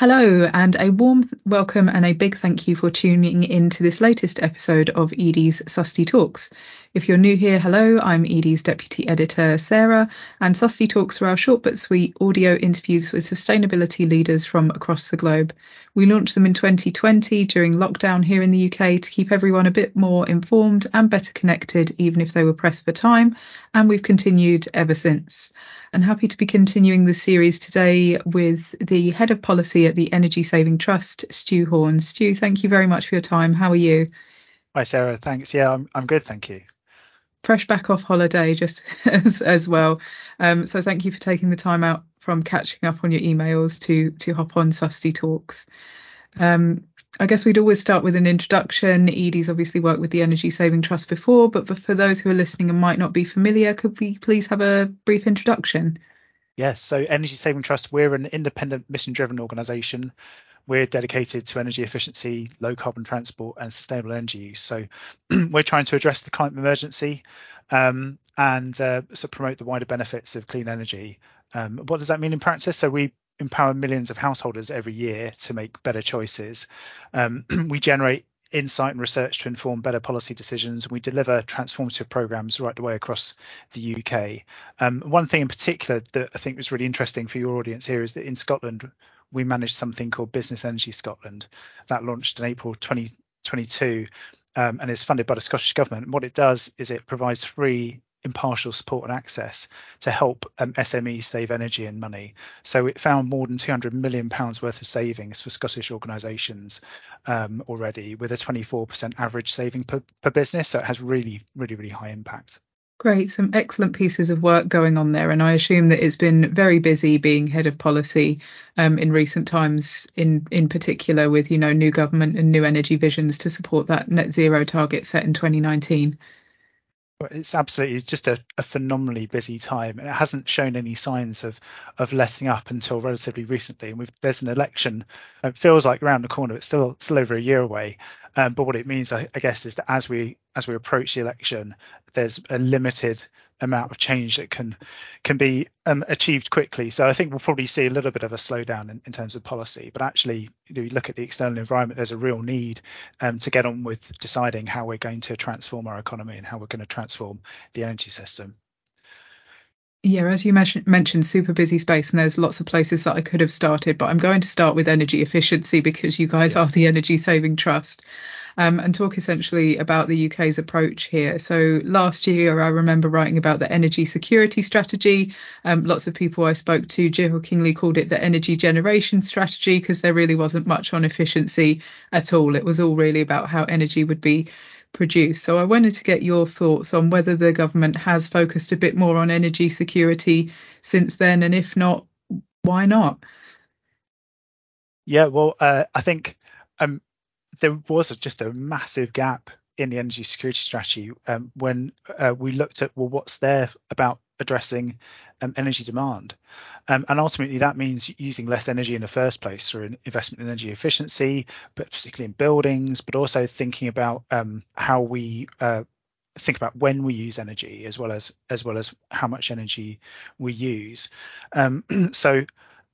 Hello, and a warm welcome and a big thank you for tuning in to this latest episode of Edie's Susty Talks. If you're new here, hello, I'm Edie's Deputy Editor, Sarah, and Susty Talks are our short but sweet audio interviews with sustainability leaders from across the globe. We launched them in 2020 during lockdown here in the UK to keep everyone a bit more informed and better connected, even if they were pressed for time, and we've continued ever since and happy to be continuing the series today with the Head of Policy at the Energy Saving Trust, Stew Horne. Stew, thank you very much for your time. How are you? Hi, Sarah. Thanks. Yeah, I'm, I'm good. Thank you. Fresh back off holiday just as, as well. Um, so thank you for taking the time out from catching up on your emails to to hop on Susty Talks. Um, I guess we'd always start with an introduction. Edie's obviously worked with the Energy Saving Trust before, but for those who are listening and might not be familiar, could we please have a brief introduction? Yes, so Energy Saving Trust, we're an independent mission driven organisation. We're dedicated to energy efficiency, low carbon transport, and sustainable energy use. So we're trying to address the climate emergency um, and uh, so promote the wider benefits of clean energy. Um, what does that mean in practice? So we empower millions of householders every year to make better choices. Um, we generate insight and research to inform better policy decisions. and We deliver transformative programs right the way across the UK. Um, one thing in particular that I think was really interesting for your audience here is that in Scotland, we manage something called Business Energy Scotland that launched in April 2022 um, and is funded by the Scottish Government. And what it does is it provides free impartial support and access to help um, SMEs save energy and money. So it found more than 200 million pounds worth of savings for Scottish organisations um, already, with a 24% average saving per, per business. So it has really, really, really high impact. Great, some excellent pieces of work going on there, and I assume that it's been very busy being head of policy um, in recent times, in in particular with you know new government and new energy visions to support that net zero target set in 2019 it's absolutely just a, a, phenomenally busy time, and it hasn't shown any signs of of letting up until relatively recently. And there's an election. It feels like around the corner. It's still still over a year away. Um, but what it means, I, I, guess, is that as we as we approach the election, there's a limited amount of change that can can be um, achieved quickly. So I think we'll probably see a little bit of a slowdown in, in terms of policy. But actually, you, know, you look at the external environment, there's a real need um, to get on with deciding how we're going to transform our economy and how we're going to transform the energy system. Yeah, as you mentioned, super busy space, and there's lots of places that I could have started, but I'm going to start with energy efficiency because you guys yeah. are the Energy Saving Trust um, and talk essentially about the UK's approach here. So last year, I remember writing about the energy security strategy. Um, lots of people I spoke to, jokingly called it the energy generation strategy because there really wasn't much on efficiency at all. It was all really about how energy would be produced. So I wanted to get your thoughts on whether the government has focused a bit more on energy security since then, and if not, why not? Yeah, well, uh, I think um, there was just a massive gap in the energy security strategy um, when uh, we looked at well what's there about addressing um, energy demand um, and ultimately that means using less energy in the first place through investment in energy efficiency but particularly in buildings but also thinking about um, how we uh, think about when we use energy as well as as well as how much energy we use um, so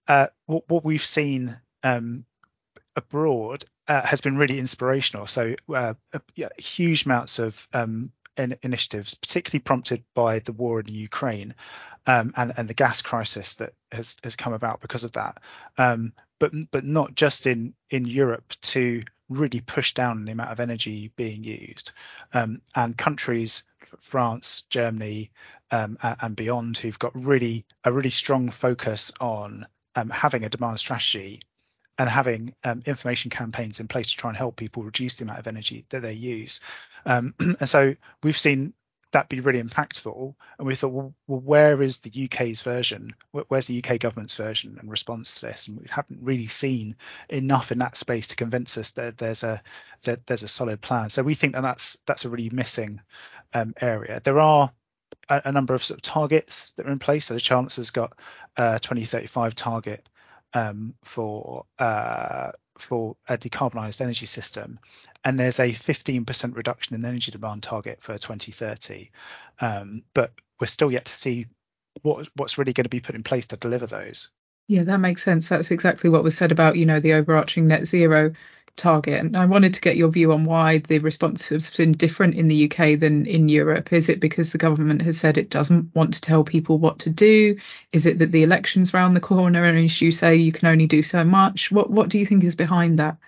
uh, what, what, we've seen um, abroad uh, has been really inspirational. So uh, yeah, huge amounts of um, in- initiatives, particularly prompted by the war in Ukraine um, and, and the gas crisis that has, has come about because of that. Um, but but not just in in Europe to really push down the amount of energy being used. Um, and countries, France, Germany, um, and, and beyond, who've got really a really strong focus on um, having a demand strategy and having um, information campaigns in place to try and help people reduce the amount of energy that they use. Um, and so we've seen that be really impactful. And we thought, well, well, where is the UK's version? Where's the UK government's version and response to this? And we haven't really seen enough in that space to convince us that there's a that there's a solid plan. So we think that that's that's a really missing um, area. There are a, a, number of sort of targets that are in place. So the Chancellor's got a 2035 target um, for uh, for a decarbonised energy system, and there's a 15% reduction in energy demand target for 2030. Um, but we're still yet to see what what's really going to be put in place to deliver those. Yeah, that makes sense. That's exactly what was said about, you know, the overarching net zero target. And I wanted to get your view on why the response has been different in the UK than in Europe. Is it because the government has said it doesn't want to tell people what to do? Is it that the election's round the corner and as you say, you can only do so much? What what do you think is behind that?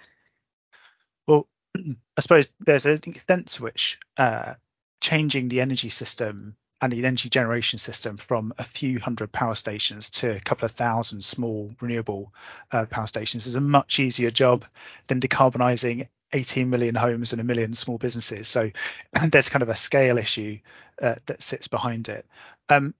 Well, I suppose there's an extent to which uh, changing the energy system and the energy generation system from a few hundred power stations to a couple of thousand small renewable uh, power stations is a much easier job than decarbonising 18 million homes and a million small businesses. So there's kind of a scale issue uh, that sits behind it. Um,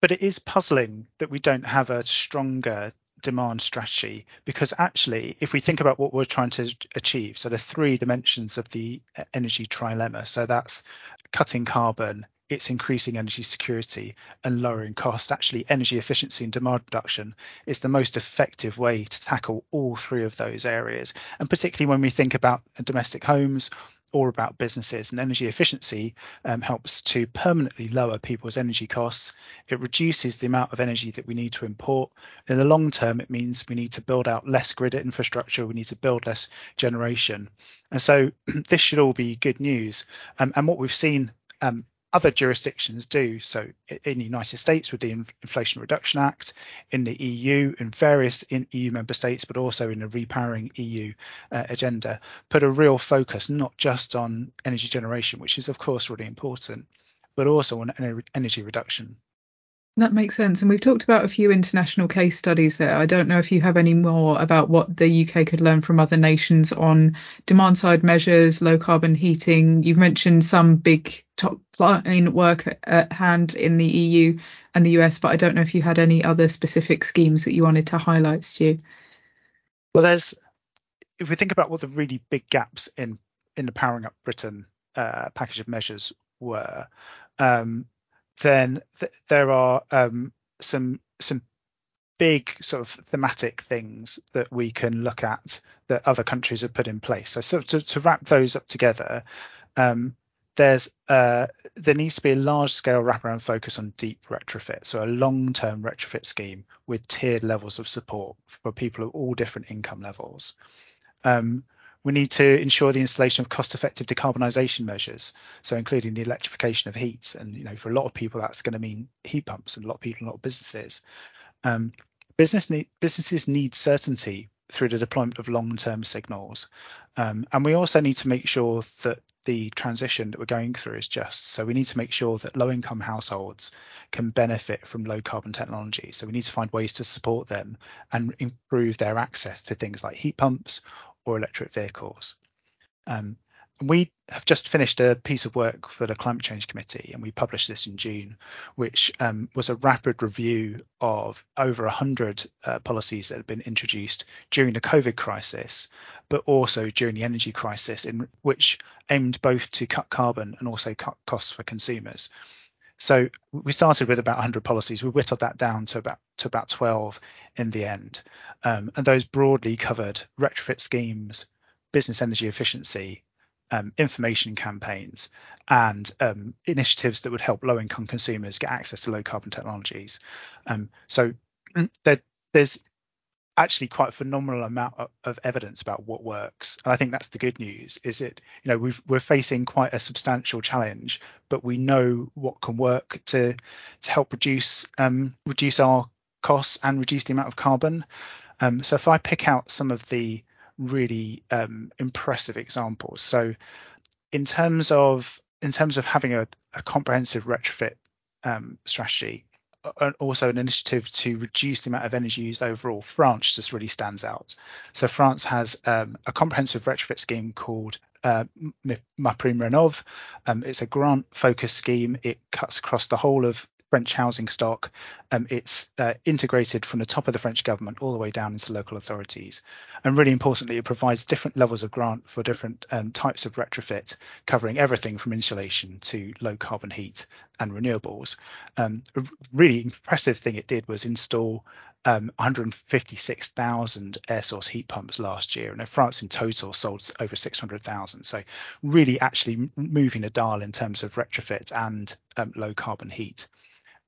but it is puzzling that we don't have a stronger demand strategy because actually if we think about what we're trying to achieve so the three dimensions of the energy trilemma so that's cutting carbon it's increasing energy security and lowering cost. Actually, energy efficiency and demand reduction is the most effective way to tackle all three of those areas. And particularly when we think about domestic homes or about businesses, and energy efficiency um, helps to permanently lower people's energy costs. It reduces the amount of energy that we need to import. In the long term, it means we need to build out less grid infrastructure, we need to build less generation. And so this should all be good news. Um, and what we've seen um, other jurisdictions do. So in the United States with the Inflation Reduction Act, in the EU, in various in EU member states, but also in the Repowering EU uh, agenda, put a real focus not just on energy generation, which is of course really important, but also on energy reduction. That makes sense. And we've talked about a few international case studies there. I don't know if you have any more about what the UK could learn from other nations on demand side measures, low carbon heating. You've mentioned some big top line work at hand in the EU and the US, but I don't know if you had any other specific schemes that you wanted to highlight, Stew. Well, there's, if we think about what the really big gaps in, in the Powering Up Britain uh, package of measures were, um, then th- there are um, some some big sort of thematic things that we can look at that other countries have put in place. So, to, to wrap those up together, um, there's uh, there needs to be a large scale wraparound focus on deep retrofit, so a long term retrofit scheme with tiered levels of support for people of all different income levels. Um, we need to ensure the installation of cost-effective decarbonisation measures, so including the electrification of heat. And you know, for a lot of people, that's going to mean heat pumps, and a lot of people, a lot of businesses. Um, business businesses need certainty through the deployment of long-term signals, um, and we also need to make sure that the transition that we're going through is just. So we need to make sure that low-income households can benefit from low-carbon technology. So we need to find ways to support them and improve their access to things like heat pumps or electric vehicles. Um, we have just finished a piece of work for the Climate Change Committee, and we published this in June, which um, was a rapid review of over 100 uh, policies that had been introduced during the COVID crisis, but also during the energy crisis, in which aimed both to cut carbon and also cut costs for consumers. So we started with about 100 policies. We whittled that down to about to about 12 in the end, um, and those broadly covered retrofit schemes, business energy efficiency, um, information campaigns, and um, initiatives that would help low-income consumers get access to low-carbon technologies. Um, so there, there's actually quite a phenomenal amount of, of, evidence about what works. And I think that's the good news. Is it you know we are facing quite a substantial challenge, but we know what can work to to help reduce um, reduce our costs and reduce the amount of carbon. Um, so if I pick out some of the really um, impressive examples, so in terms of in terms of having a, a comprehensive retrofit um, strategy, also an initiative to reduce the amount of energy used overall. France just really stands out. So France has um, a comprehensive retrofit scheme called uh, MaPrimeRénov'. Um, it's a grant-focused scheme. It cuts across the whole of French housing stock. Um, it's uh, integrated from the top of the French government all the way down into local authorities. And really importantly, it provides different levels of grant for different um, types of retrofit, covering everything from insulation to low carbon heat and renewables. Um, a really impressive thing it did was install um, 156,000 air source heat pumps last year, and France in total sold over 600,000. So, really, actually moving a dial in terms of retrofit and um, low carbon heat.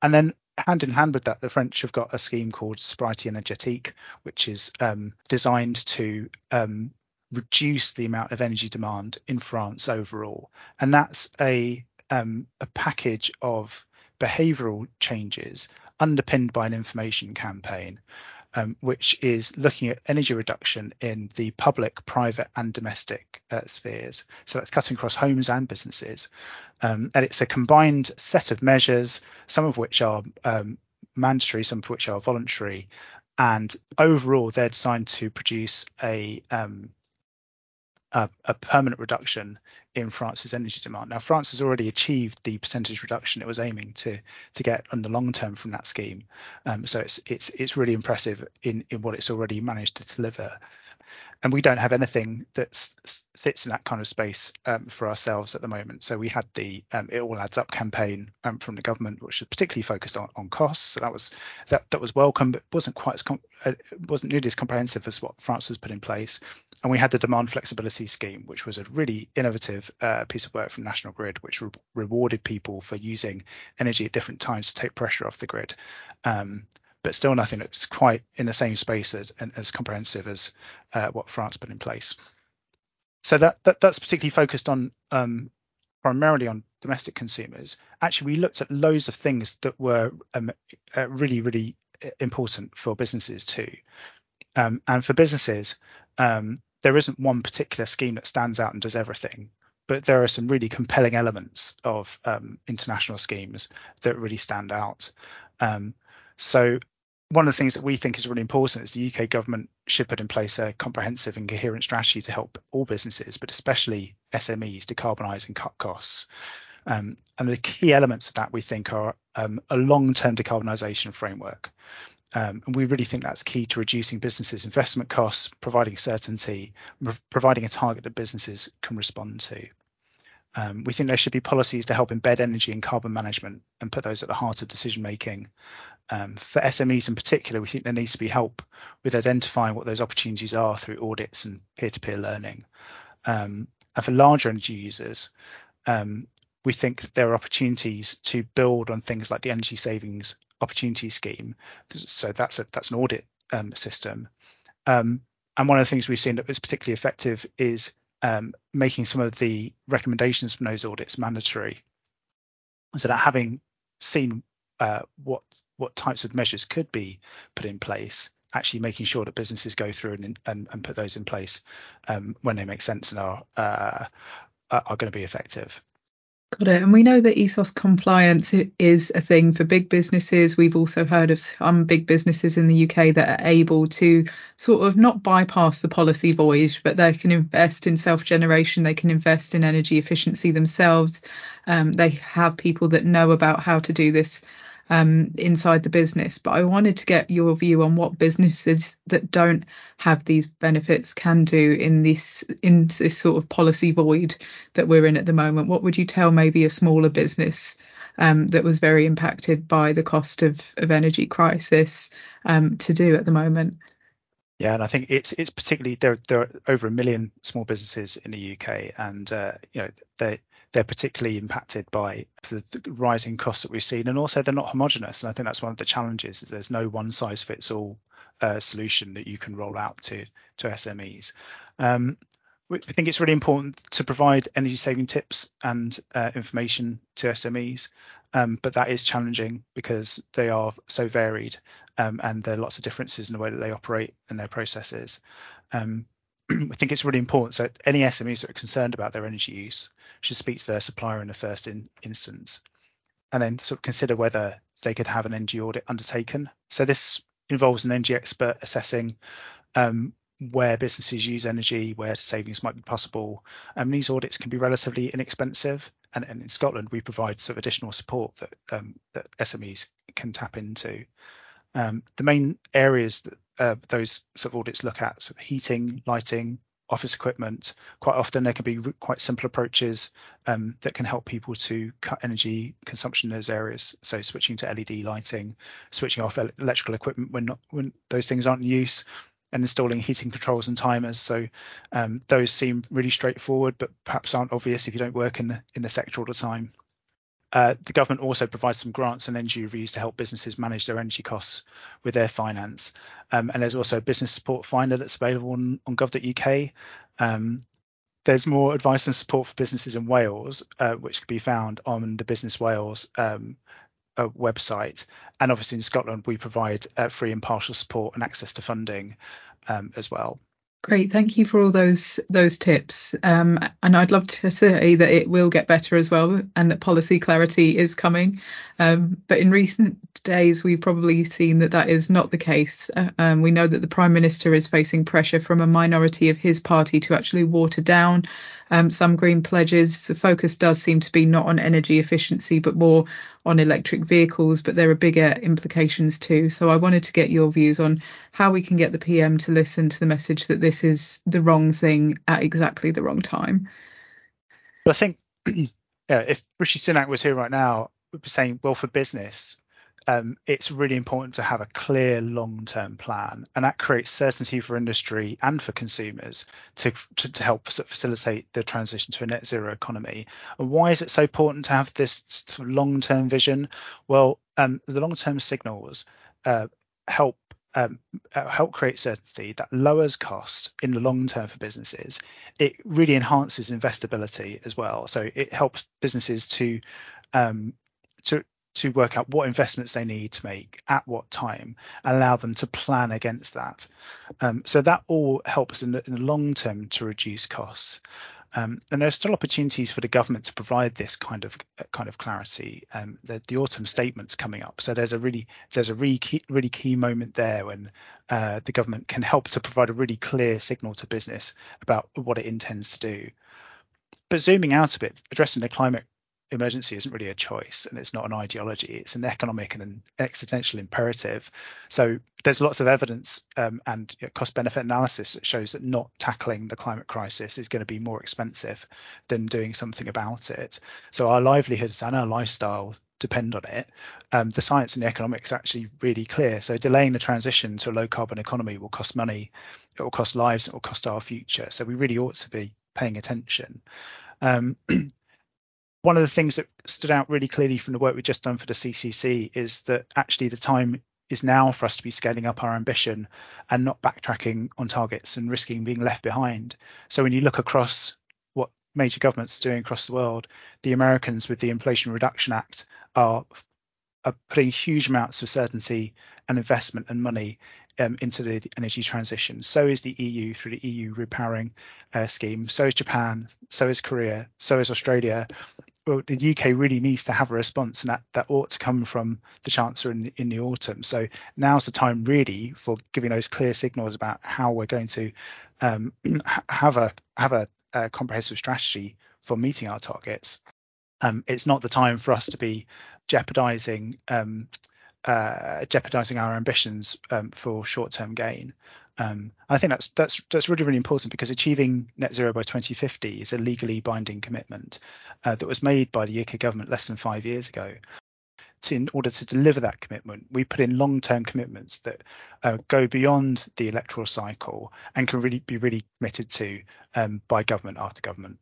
And then hand in hand with that, the French have got a scheme called Sobriety Energetique, which is um, designed to um, reduce the amount of energy demand in France overall, and that's a um, a package of behavioural changes underpinned by an information campaign um, which is looking at energy reduction in the public, private, and domestic uh, spheres. So that's cutting across homes and businesses. Um, and it's a combined set of measures, some of which are um, mandatory, some of which are voluntary. And overall, they're designed to produce a um, a, a, permanent reduction in France's energy demand. Now, France has already achieved the percentage reduction it was aiming to to get on the long term from that scheme. Um, so it's it's it's really impressive in in what it's already managed to deliver and we don't have anything that sits in that kind of space um, for ourselves at the moment. So we had the um, "It All Adds Up" campaign um, from the government, which was particularly focused on, on costs. So that was that that was welcome, but wasn't quite as uh, wasn't nearly as comprehensive as what France has put in place. And we had the demand flexibility scheme, which was a really innovative uh, piece of work from National Grid, which re- rewarded people for using energy at different times to take pressure off the grid. Um, but still nothing that's quite in the same space as, as comprehensive as uh, what France put in place. So that, that that's particularly focused on um, primarily on domestic consumers. Actually, we looked at loads of things that were um, uh, really really important for businesses too. Um, and for businesses, um, there isn't one particular scheme that stands out and does everything but there are some really compelling elements of um, international schemes that really stand out. Um, so one of the things that we think is really important is the UK government should put in place a comprehensive and coherent strategy to help all businesses, but especially SMEs, decarbonise and cut costs. Um, and the key elements of that we think are um, a long-term decarbonisation framework. Um, and we really think that's key to reducing businesses' investment costs, providing certainty, providing a target that businesses can respond to. Um, we think there should be policies to help embed energy and carbon management and put those at the heart of decision making. Um, for SMEs in particular, we think there needs to be help with identifying what those opportunities are through audits and peer-to-peer learning. Um, and for larger energy users, um, we think there are opportunities to build on things like the energy savings opportunity scheme. So that's a, that's an audit um, system. Um, and one of the things we've seen that was particularly effective is um, making some of the recommendations from those audits mandatory, so that having seen uh, what what types of measures could be put in place, actually making sure that businesses go through and and, and put those in place um, when they make sense and are uh, are going to be effective. Got it. And we know that ESOS compliance is a thing for big businesses. We've also heard of some big businesses in the UK that are able to sort of not bypass the policy void, but they can invest in self generation, they can invest in energy efficiency themselves. Um, they have people that know about how to do this um, inside the business. But I wanted to get your view on what businesses that don't have these benefits can do in this in this sort of policy void that we're in at the moment. What would you tell maybe a smaller business um, that was very impacted by the cost of, of energy crisis um, to do at the moment? Yeah, and I think it's it's particularly there. There are over a million small businesses in the UK, and uh, you know they they're particularly impacted by the, the, rising costs that we've seen, and also they're not homogenous. And I think that's one of the challenges: is there's no one size fits all uh, solution that you can roll out to to SMEs. Um, I think it's really important to provide energy saving tips and uh, information to SMEs, um, but that is challenging because they are so varied um, and there are lots of differences in the way that they operate and their processes. Um, I think it's really important. So any SMEs that are concerned about their energy use should speak to their supplier in the first in, instance, and then sort of consider whether they could have an energy audit undertaken. So this involves an energy expert assessing um, where businesses use energy, where savings might be possible. Um, these audits can be relatively inexpensive, and, and in Scotland we provide sort of additional support that, um, that SMEs can tap into. Um, the main areas that uh, those sort of audits look at, sort of heating, lighting, office equipment. Quite often there can be quite simple approaches um, that can help people to cut energy consumption in those areas. So switching to LED lighting, switching off electrical equipment when not when those things aren't in use, and installing heating controls and timers. So um, those seem really straightforward, but perhaps aren't obvious if you don't work in in the sector all the time. Uh, the government also provides some grants and energy reviews to help businesses manage their energy costs with their finance. Um, and there's also a business support finder that's available on, on gov.uk. Um, there's more advice and support for businesses in Wales, uh, which can be found on the Business Wales um, uh, website. And obviously in Scotland, we provide uh, free and partial support and access to funding um, as well. Great, thank you for all those those tips. Um, and I'd love to say that it will get better as well, and that policy clarity is coming. Um, but in recent days, we've probably seen that that is not the case. Uh, um, we know that the Prime Minister is facing pressure from a minority of his party to actually water down um, some green pledges. The focus does seem to be not on energy efficiency, but more on electric vehicles. But there are bigger implications too. So I wanted to get your views on how we can get the PM to listen to the message that this is the wrong thing at exactly the wrong time. But I think yeah, if Rishi Sunak was here right now, we'd be saying, well, for business, um, it's really important to have a clear long-term plan, and that creates certainty for industry and for consumers to, to, to help facilitate the transition to a net zero economy. And why is it so important to have this sort of long-term vision? Well, um, the long-term signals uh, help um, uh, help create certainty that lowers cost in the long term for businesses. It really enhances investability as well. So it helps businesses to um, to to work out what investments they need to make at what time allow them to plan against that. Um, so that all helps in the, in the, long term to reduce costs. Um, and there are still opportunities for the government to provide this kind of kind of clarity. Um, the, the, autumn statements coming up, so there's a really there's a really key, really key moment there when uh, the government can help to provide a really clear signal to business about what it intends to do. But zooming out a bit, addressing the climate emergency isn't really a choice and it's not an ideology it's an economic and an existential imperative. So there's lots of evidence um, and you know, cost benefit analysis that shows that not tackling the climate crisis is going to be more expensive than doing something about it. So our livelihoods and our lifestyle depend on it. Um, the science and the economics are actually really clear. So delaying the transition to a low carbon economy will cost money it will cost lives it will cost our future. So we really ought to be paying attention. Um, one of the things that stood out really clearly from the work we've just done for the CCC is that actually the time is now for us to be scaling up our ambition and not backtracking on targets and risking being left behind. So when you look across what major governments are doing across the world, the Americans with the Inflation Reduction Act are, are putting huge amounts of certainty and investment and money um, into the energy transition. So is the EU through the EU repowering uh, scheme. So is Japan. So is Korea. So is Australia well, the UK really needs to have a response, and that, that ought to come from the Chancellor in, in the autumn. So now's the time really for giving those clear signals about how we're going to um, have a have a, a, comprehensive strategy for meeting our targets. Um, it's not the time for us to be jeopardizing um, uh, jeopardizing our ambitions um, for short-term gain. Um, I think that's that's that's really really important because achieving net zero by 2050 is a legally binding commitment uh, that was made by the UK government less than five years ago. To, in order to deliver that commitment, we put in long-term commitments that uh, go beyond the electoral cycle and can really be really committed to um, by government after government.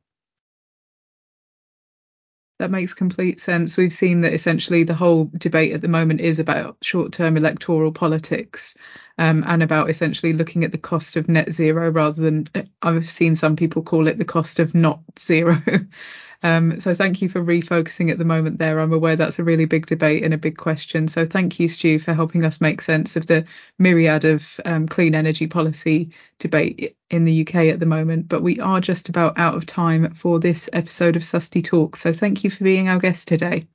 That makes complete sense. We've seen that essentially the whole debate at the moment is about short term electoral politics um, and about essentially looking at the cost of net zero rather than, I've seen some people call it the cost of not zero. Um, so thank you for refocusing at the moment there. I'm aware that's a really big debate and a big question. So thank you, Stew, for helping us make sense of the myriad of um, clean energy policy debate in the UK at the moment. But we are just about out of time for this episode of Susty Talk. So thank you for being our guest today.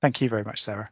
Thank you very much, Sarah.